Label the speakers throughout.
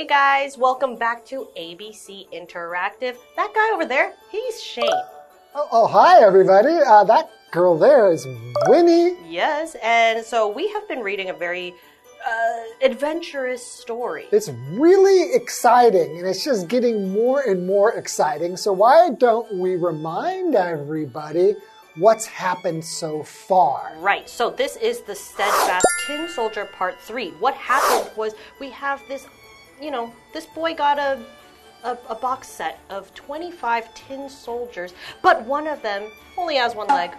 Speaker 1: guys. Welcome back to ABC Interactive. That guy over there, he's Shane.
Speaker 2: Oh, oh hi, everybody. Uh, that girl there is Winnie.
Speaker 1: Yes, and so we have been reading a very uh, adventurous story.
Speaker 2: It's really exciting, and it's just getting more and more exciting. So, why don't we remind everybody what's happened so far?
Speaker 1: Right, so this is the Steadfast Tin Soldier Part 3. What happened was we have this, you know, this boy got a a, a, box set of 25 tin soldiers, but one of them only has one leg.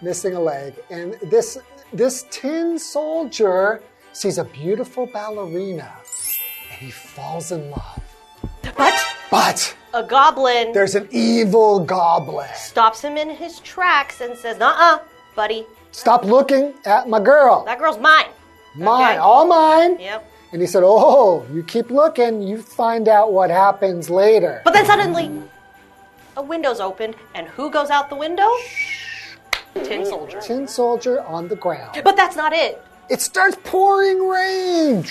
Speaker 2: Missing a leg. And this this tin soldier sees a beautiful ballerina and he falls in love.
Speaker 1: But
Speaker 2: but
Speaker 1: a goblin
Speaker 2: there's an evil goblin
Speaker 1: stops him in his tracks and says, "Uh-uh, buddy.
Speaker 2: Stop looking at my girl.
Speaker 1: That girl's mine.
Speaker 2: Mine, okay? all mine."
Speaker 1: Yep.
Speaker 2: And he said, Oh, you keep looking, you find out what happens later.
Speaker 1: But then suddenly, a window's opened, and who goes out the window? Tin Soldier.
Speaker 2: Tin Soldier on the ground.
Speaker 1: But that's not it.
Speaker 2: It starts pouring rain.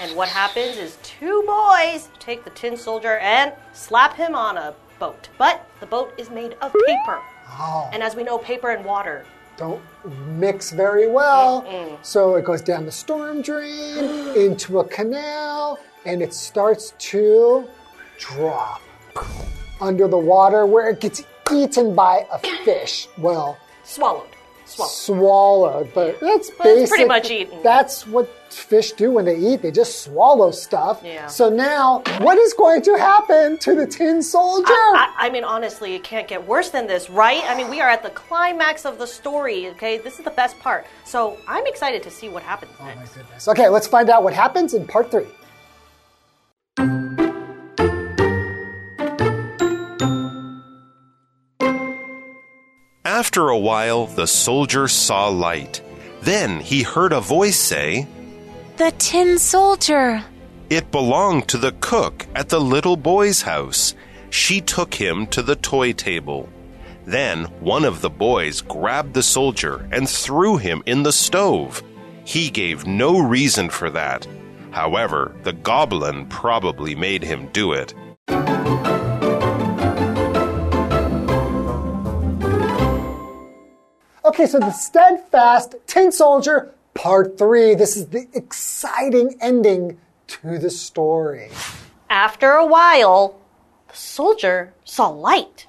Speaker 1: And what happens is two boys take the Tin Soldier and slap him on a boat. But the boat is made of paper.
Speaker 2: Oh.
Speaker 1: And as we know, paper and water
Speaker 2: don't mix very well. Mm-mm. So it goes down the storm drain into a canal and it starts to drop under the water where it gets eaten by a fish. Well,
Speaker 1: swallowed.
Speaker 2: Swallowed. swallowed but that's
Speaker 1: well, pretty much eaten.
Speaker 2: That's what fish do when they eat. They just swallow stuff.
Speaker 1: Yeah.
Speaker 2: So now, what is going to happen to the tin soldier?
Speaker 1: I, I, I, mean, honestly, it can't get worse than this, right? I mean, we are at the climax of the story, okay? This is the best part. So I'm excited to see what happens
Speaker 2: oh
Speaker 1: next.
Speaker 2: my goodness. Okay, let's find out what happens in part three.
Speaker 3: After a while, the soldier saw light. Then he heard a voice say,
Speaker 4: The tin soldier.
Speaker 3: It belonged to the cook at the little boy's house. She took him to the toy table. Then one of the boys grabbed the soldier and threw him in the stove. He gave no reason for that. However, the goblin probably made him do it.
Speaker 2: Okay, so the steadfast tin soldier, part three. This is the exciting ending to the story.
Speaker 1: After a while, the soldier saw light.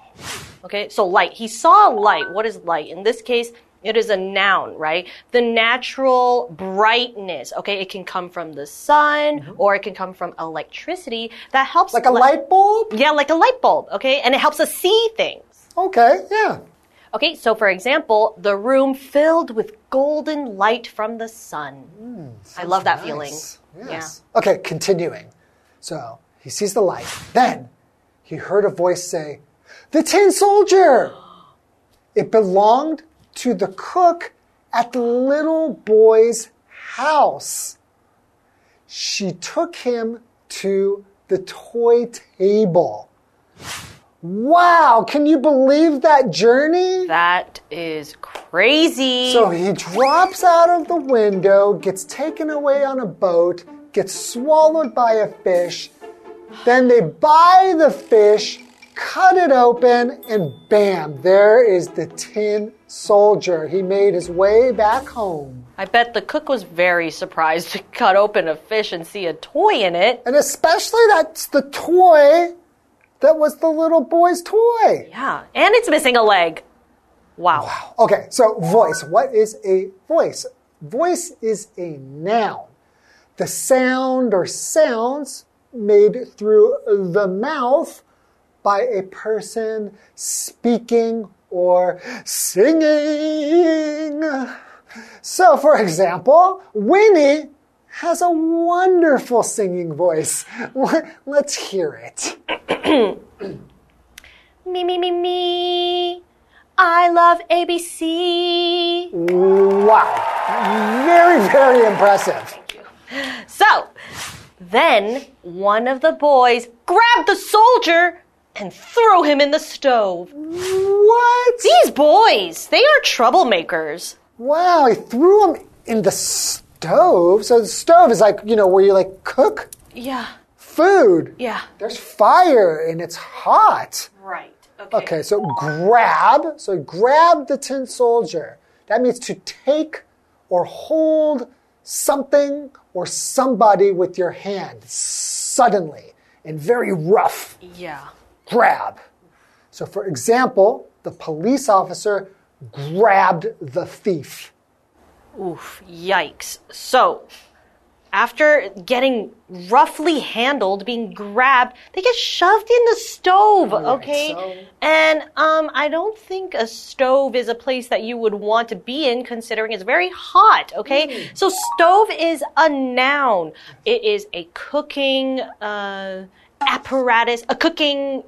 Speaker 1: Okay, so light. He saw light. What is light? In this case, it is a noun, right? The natural brightness. Okay, it can come from the sun mm -hmm. or it can come from electricity that helps.
Speaker 2: Like a light bulb?
Speaker 1: Yeah, like a light bulb. Okay, and it helps us see things.
Speaker 2: Okay, yeah.
Speaker 1: Okay, so for example, the room filled with golden light from the sun. Mm, I love that
Speaker 2: nice.
Speaker 1: feeling.
Speaker 2: Yes. Yeah. Okay, continuing. So he sees the light. Then he heard a voice say, The tin soldier! It belonged to the cook at the little boy's house. She took him to the toy table. Wow, can you believe that journey?
Speaker 1: That is crazy.
Speaker 2: So he drops out of the window, gets taken away on a boat, gets swallowed by a fish. Then they buy the fish, cut it open, and bam, there is the tin soldier. He made his way back home.
Speaker 1: I bet the cook was very surprised to cut open a fish and see a toy in it.
Speaker 2: And especially that's the toy that was the little boy's toy.
Speaker 1: Yeah, and it's missing a leg. Wow.
Speaker 2: Wow. Okay, so voice. What is a voice? Voice is a noun. The sound or sounds made through the mouth by a person speaking or singing. So, for example, Winnie has a wonderful singing voice. Let's hear it.
Speaker 1: me, me, me, me. I love ABC.
Speaker 2: Wow. Very, very impressive.
Speaker 1: So, then one of the boys grabbed the soldier and threw him in the stove.
Speaker 2: What?
Speaker 1: These boys, they are troublemakers.
Speaker 2: Wow, he threw him in the stove. So the stove is like, you know, where you like cook
Speaker 1: yeah.
Speaker 2: food.
Speaker 1: Yeah.
Speaker 2: There's fire and it's hot.
Speaker 1: Right. Okay.
Speaker 2: Okay, so grab. So grab the tin soldier. That means to take or hold something or somebody with your hand suddenly and very rough.
Speaker 1: Yeah.
Speaker 2: Grab. So, for example, the police officer grabbed the thief.
Speaker 1: Oof. Yikes. So, after getting roughly handled, being grabbed, they get shoved in the stove, okay?
Speaker 2: so-
Speaker 1: And um I don't think a stove is a place that you would want to be in considering it's very hot, okay? So stove is a noun. It is a cooking uh apparatus, a cooking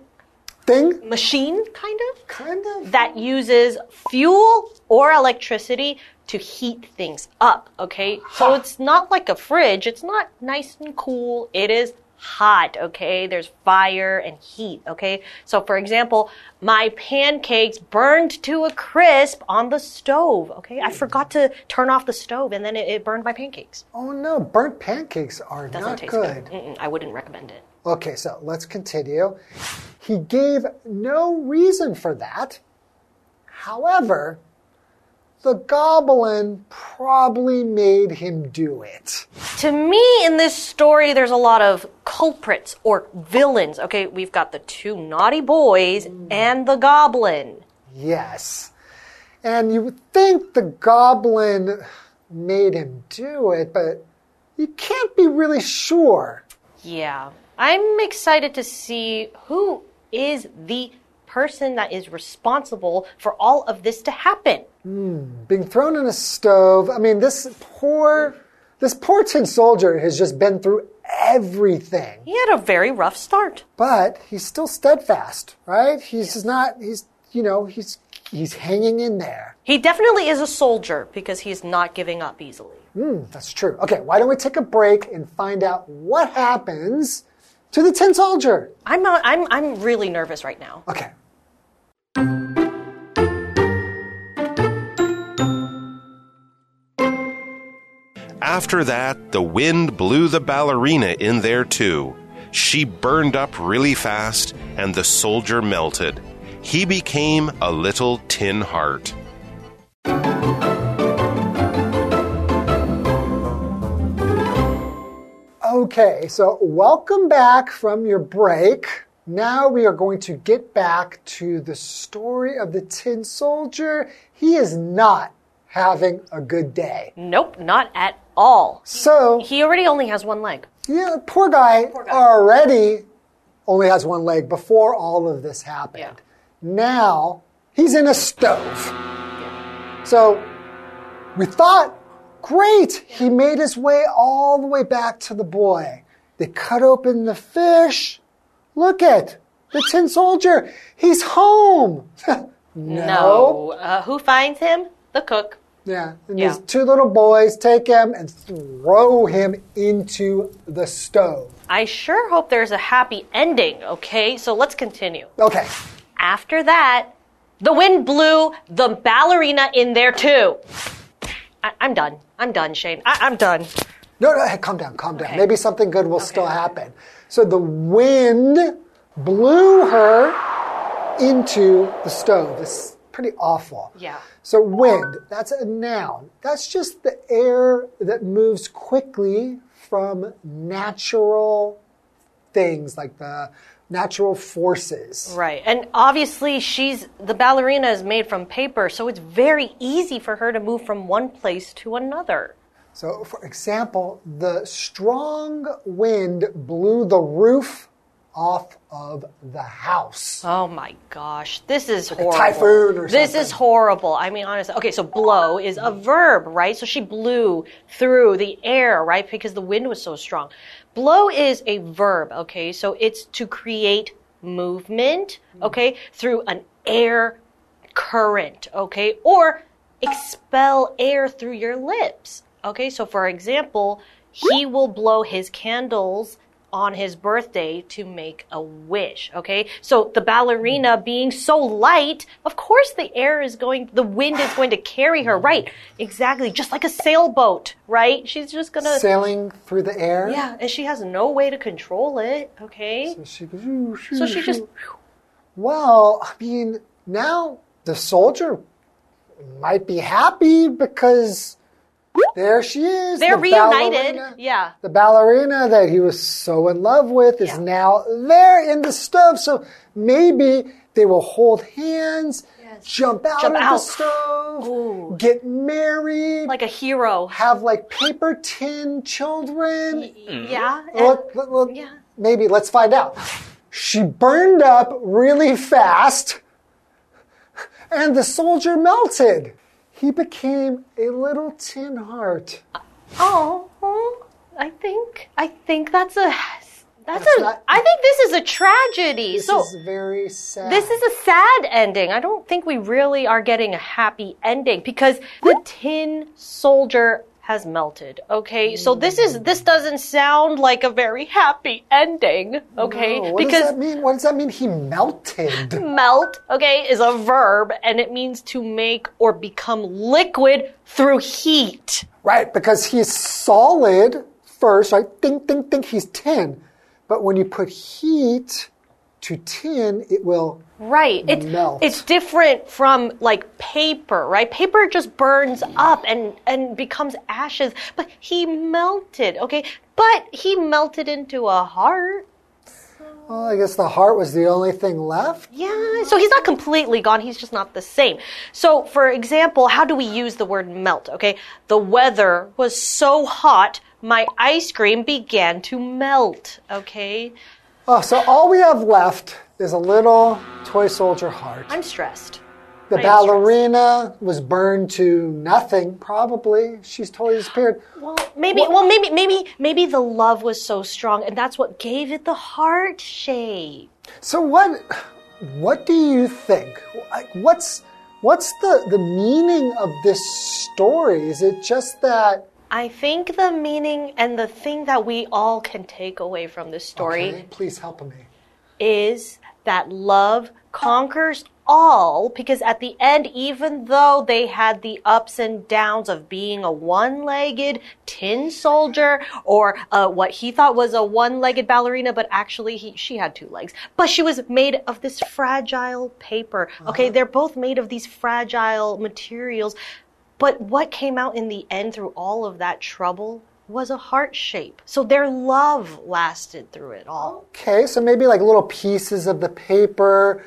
Speaker 2: Thing?
Speaker 1: machine kind of
Speaker 2: Kind of.
Speaker 1: that uses fuel or electricity to heat things up, okay? So it's not like a fridge, it's not nice and cool. It is hot, okay? There's fire and heat, okay? So for example, my pancakes burned to a crisp on the stove, okay? I forgot to turn off the stove and then it, it burned my pancakes.
Speaker 2: Oh no, burnt pancakes are
Speaker 1: Doesn't
Speaker 2: not
Speaker 1: taste
Speaker 2: good.
Speaker 1: good. Mm-mm, I wouldn't recommend it.
Speaker 2: Okay, so let's continue. He gave no reason for that. However, the goblin probably made him do it.
Speaker 1: To me, in this story, there's a lot of culprits or villains. Okay, we've got the two naughty boys and the goblin.
Speaker 2: Yes. And you would think the goblin made him do it, but you can't be really sure.
Speaker 1: Yeah. I'm excited to see who is the person that is responsible for all of this to happen.
Speaker 2: Hmm, being thrown in a stove, I mean, this poor, this poor tin soldier has just been through everything.
Speaker 1: He had a very rough start.
Speaker 2: but he's still steadfast, right? He's not, he's, you know, he's, he's hanging in there.
Speaker 1: He definitely is a soldier because he's not giving up easily.
Speaker 2: Hmm, that's true. Okay, why don't we take a break and find out what happens to the tin soldier?
Speaker 1: I'm not, I'm I'm really nervous right now.
Speaker 2: Okay.
Speaker 3: After that, the wind blew the ballerina in there too. She burned up really fast, and the soldier melted. He became a little tin heart.
Speaker 2: Okay, so welcome back from your break. Now we are going to get back to the story of the tin soldier. He is not having a good day.
Speaker 1: Nope, not at all.
Speaker 2: So,
Speaker 1: He already only has one leg.
Speaker 2: yeah, poor guy, already only has one leg before all of this happened.
Speaker 1: Yeah.
Speaker 2: Now he's in a stove. So we thought, great, he made his way all the way back to the boy. They cut open the fish. Look at the tin soldier. He's home.
Speaker 1: No. Uh, who finds him? The cook.
Speaker 2: Yeah. And
Speaker 1: Yeah.
Speaker 2: these two little boys take him and throw him into the stove.
Speaker 1: I sure hope there's a happy ending, okay? So let's continue.
Speaker 2: Okay.
Speaker 1: After that, the wind blew the ballerina in there too. I- I'm done. I'm done, Shane. I- I'm done.
Speaker 2: No, no, hey, calm down, calm down.
Speaker 1: Okay.
Speaker 2: Maybe something good will still happen. So the wind blew her into the stove. It's pretty awful.
Speaker 1: Yeah.
Speaker 2: So wind, that's a noun. That's just the air that moves quickly from natural things like the natural forces.
Speaker 1: Right. And obviously, she's the ballerina is made from paper, so it's very easy for her to move from one place to another.
Speaker 2: So, for example, the strong wind blew the roof off of the house.
Speaker 1: Oh my gosh, this is horrible.
Speaker 2: typhoon or
Speaker 1: This
Speaker 2: something.
Speaker 1: is horrible. I mean, honestly. Okay, so blow is a verb, right? So she blew through the air, right? Because the wind was so strong. Blow is a verb, okay? So it's to create movement, hmm. okay, through an air current, okay? Or expel air through your lips, okay? So for example, he will blow his candles on his birthday to make a wish. Okay. So the ballerina being so light, of course the air is going, the wind is going to carry her. Right. Exactly. Just like a sailboat, right? She's just gonna.
Speaker 2: Sailing through the air.
Speaker 1: yeah. And she has no way to control it. Okay.
Speaker 2: She goes, "Shoo, shoo,
Speaker 1: So she just.
Speaker 2: Well, I mean, now the soldier might be happy because there she is.
Speaker 1: They're
Speaker 2: the
Speaker 1: reunited.
Speaker 2: ballerina.
Speaker 1: Yeah.
Speaker 2: The ballerina that he was so in love with is
Speaker 1: Yeah.
Speaker 2: now there in the stove. So maybe they will hold hands, jump out
Speaker 1: Jump
Speaker 2: of the
Speaker 1: out.
Speaker 2: stove, get married,
Speaker 1: Like a hero.
Speaker 2: have like paper tin children.
Speaker 1: Yeah. Mm-hmm. and-
Speaker 2: Well, let- let-
Speaker 1: yeah.
Speaker 2: Maybe let's find out. She burned up really fast, and the soldier melted. He became a little tin heart.
Speaker 1: Oh, I think I think that's a that's,
Speaker 2: That's
Speaker 1: a
Speaker 2: not-
Speaker 1: I think this is a tragedy.
Speaker 2: This
Speaker 1: so
Speaker 2: is very sad.
Speaker 1: this is a sad ending. I don't think we really are getting a happy ending because the tin soldier has melted. Okay, mm. so this is this doesn't sound like a very happy ending. Okay,
Speaker 2: Oh, what
Speaker 1: because
Speaker 2: does that mean? What does that mean? He melted.
Speaker 1: melt, okay, is a verb and it means to make or become liquid through heat.
Speaker 2: right, because he's solid first, right? Think, think, think he's tin. But when you put heat to tin, it will
Speaker 1: Right. It's
Speaker 2: Melt.
Speaker 1: it's different from like paper, right? Paper just burns up and and becomes ashes, but he melted, okay? But he melted into a heart.
Speaker 2: Well, I guess the heart was the only thing left.
Speaker 1: Yeah, so he's not completely gone, he's just not the same. So, for example, how do we use the word melt? Okay, the weather was so hot, my ice cream began to melt, okay?
Speaker 2: Oh, so all we have left is a little toy soldier heart.
Speaker 1: I'm stressed.
Speaker 2: The
Speaker 1: I
Speaker 2: ballerina was burned to nothing, probably. She's totally disappeared.
Speaker 1: Well, maybe, well, maybe, maybe, maybe the love was so strong, and that's what gave it the heart shape.
Speaker 2: So what what do you think? Like, What's what's the, the meaning of this story? Is it just that
Speaker 1: I think the meaning and the thing that we all can take away from this story
Speaker 2: Okay, please help me.
Speaker 1: is that love conquers all because at the end, even though they had the ups and downs of being a one legged tin soldier or uh, what he thought was a one legged ballerina, but actually he, she had two legs. But she was made of this fragile paper. Okay, they're both made of these fragile materials. But what came out in the end through all of that trouble was a heart shape. So their love lasted through it all.
Speaker 2: Okay, so maybe like little pieces of the paper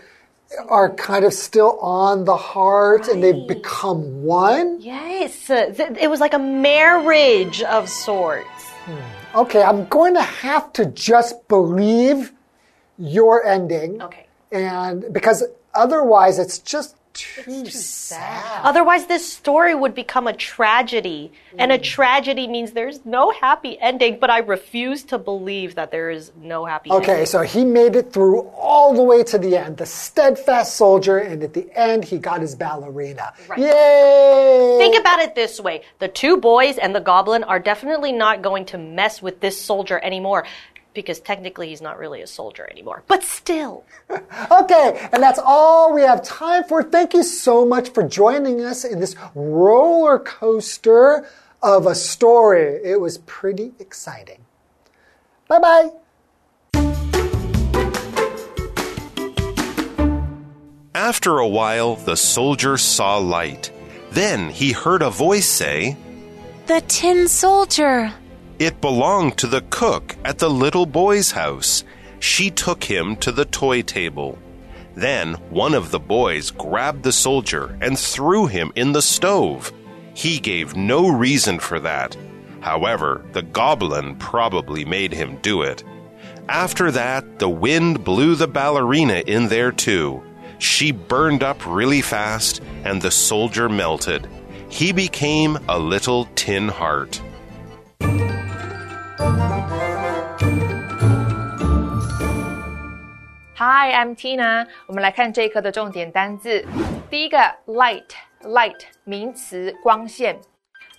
Speaker 2: are kind of still on the heart and they've become one.
Speaker 1: Yes, it was like a marriage of sorts. Hmm.
Speaker 2: Okay, I'm going to have to just believe your ending.
Speaker 1: Okay.
Speaker 2: And because otherwise it's just too, sad.
Speaker 1: Otherwise, this story would become a tragedy. And a mm. tragedy means there's no happy ending, but I refuse to believe that there is no happy ending.
Speaker 2: Okay,
Speaker 1: ending.
Speaker 2: so he made it through all the way to the end, the steadfast soldier, and at the end he got his ballerina. Yay!
Speaker 1: Think about it this way the two boys and the goblin are definitely not going to mess with this soldier anymore. Because technically he's not really a soldier anymore. But still.
Speaker 2: Okay, and that's all we have time for. Thank you so much for joining us in this roller coaster of a story. It was pretty exciting. Bye bye.
Speaker 3: After a while, the soldier saw light. Then he heard a voice say,
Speaker 4: The tin soldier.
Speaker 3: It belonged to the cook at the little boy's house. She took him to the toy table. Then one of the boys grabbed the soldier and threw him in the stove. He gave no reason for that. However, the goblin probably made him do it. After that, the wind blew the ballerina in there too. She burned up really fast, and the soldier melted. He became a little tin heart.
Speaker 5: Hi, I'm Tina。我们来看这一课的重点单字。第一个，light，light 名词，光线。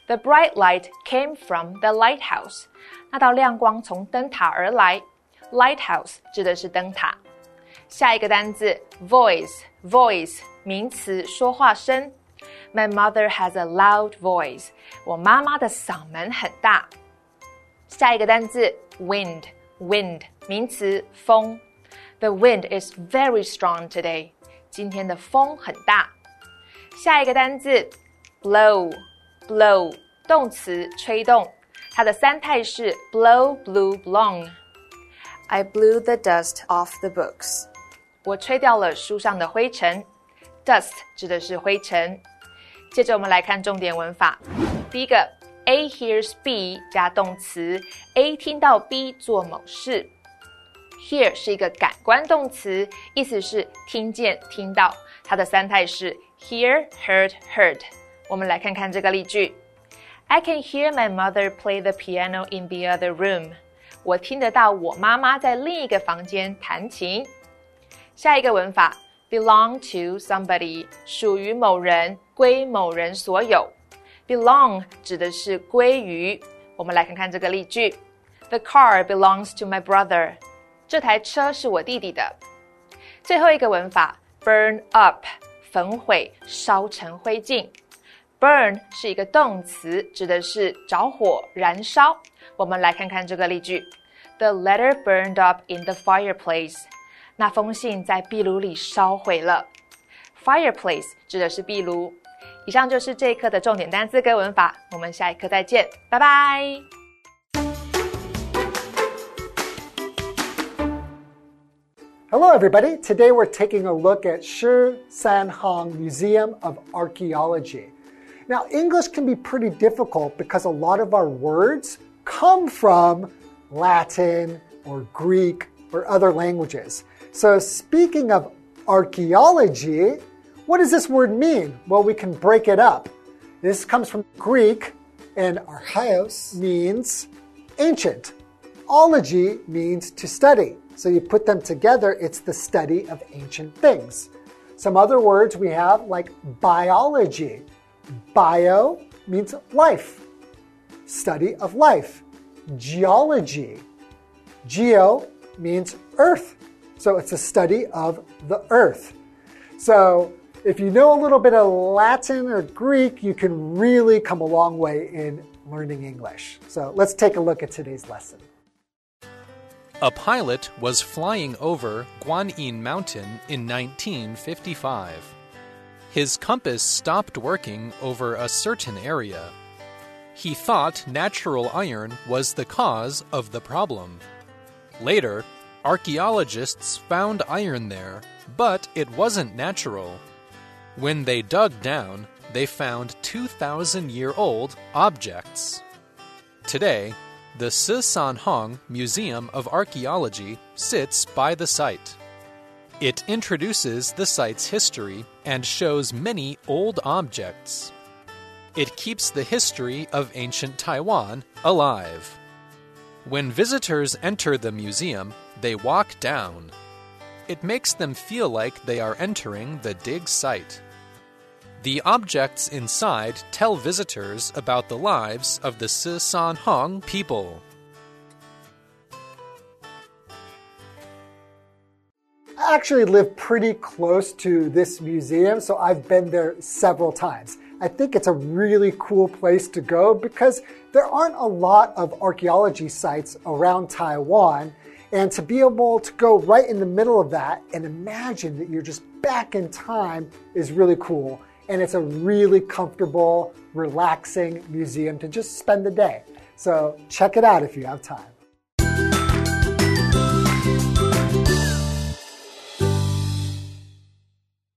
Speaker 5: The bright light came from the lighthouse。那道亮光从灯塔而来。 lighthouse 指的是灯塔。下一个单字 voice，voice 名词，说话声。My mother has a loud voice。我妈妈的嗓门很大。下一个单字 wind，wind 名词，风。 The wind is very strong today。今天的风很大。下一个单字 blow，blow 动词，吹动。它的三态是 blow, blew, blown。I blew the dust off the books。我吹掉了书上的灰尘。Dust 指的是灰尘。接着我们来看重点文法。第一个，A hears B 加动词，A 听到 B 做某事。 Hear 是一个感官动词，意思是听见、听到。它的三态是 hear, heard, heard。我们来看看这个例句。I can hear my mother play the piano in the other room. 我听得到我妈妈在另一个房间弹琴。下一个文法，belong to somebody，属于某人，归某人所有。belong 指的是归于。我们来看看这个例句：The car belongs to my brother。 这台车是我弟弟的。最后一个文法，burn up，焚毁，烧成灰烬。Burn 是一个动词，指的是着火、燃烧。我们来看看这个例句：The letter burned up in the fireplace。那封信在壁炉里烧毁了。Fireplace 指的是壁炉。以上就是这一课的重点单词跟文法，我们下一课再见，拜拜。
Speaker 2: Hello, everybody. Today we're taking a look at Shi Sanhong Museum of Archaeology. Now, English can be pretty difficult because a lot of our words come from Latin or Greek or other languages. So, speaking of archaeology, what does this word mean? Well, we can break it up. This comes from Greek, and archaios means ancient. Ology means to study. So you put them together, it's the study of ancient things. Some other words we have like biology. Bio means life, study of life. Geology. Geo means earth. So it's a study of the earth. So if you know a little bit of Latin or Greek, you can really come a long way in learning English. So let's take a look at today's lesson.
Speaker 6: A pilot was flying over Guanyin Mountain in 1955 his compass stopped working over a certain area. He thought natural iron was the cause of the problem. Later, archaeologists found iron there, but it wasn't natural. When they dug down, they found 2,000 year old objects. Today, the Shihsanhang Museum of Archaeology sits by the site. It introduces the site's history and shows many old objects. It keeps the history of ancient Taiwan alive. When visitors enter the museum, they walk down. It makes them feel like they are entering the dig site. The objects inside tell visitors about the lives of the Shihsanhang people.
Speaker 2: I actually live pretty close to this museum, so I've been there several times. I think it's a really cool place to go because there aren't a lot of archaeology sites around Taiwan. And to be able to go right in the middle of that and imagine that you're just back in time is really cool. And it's a really comfortable, relaxing museum to just spend the day. So check it out if you have time.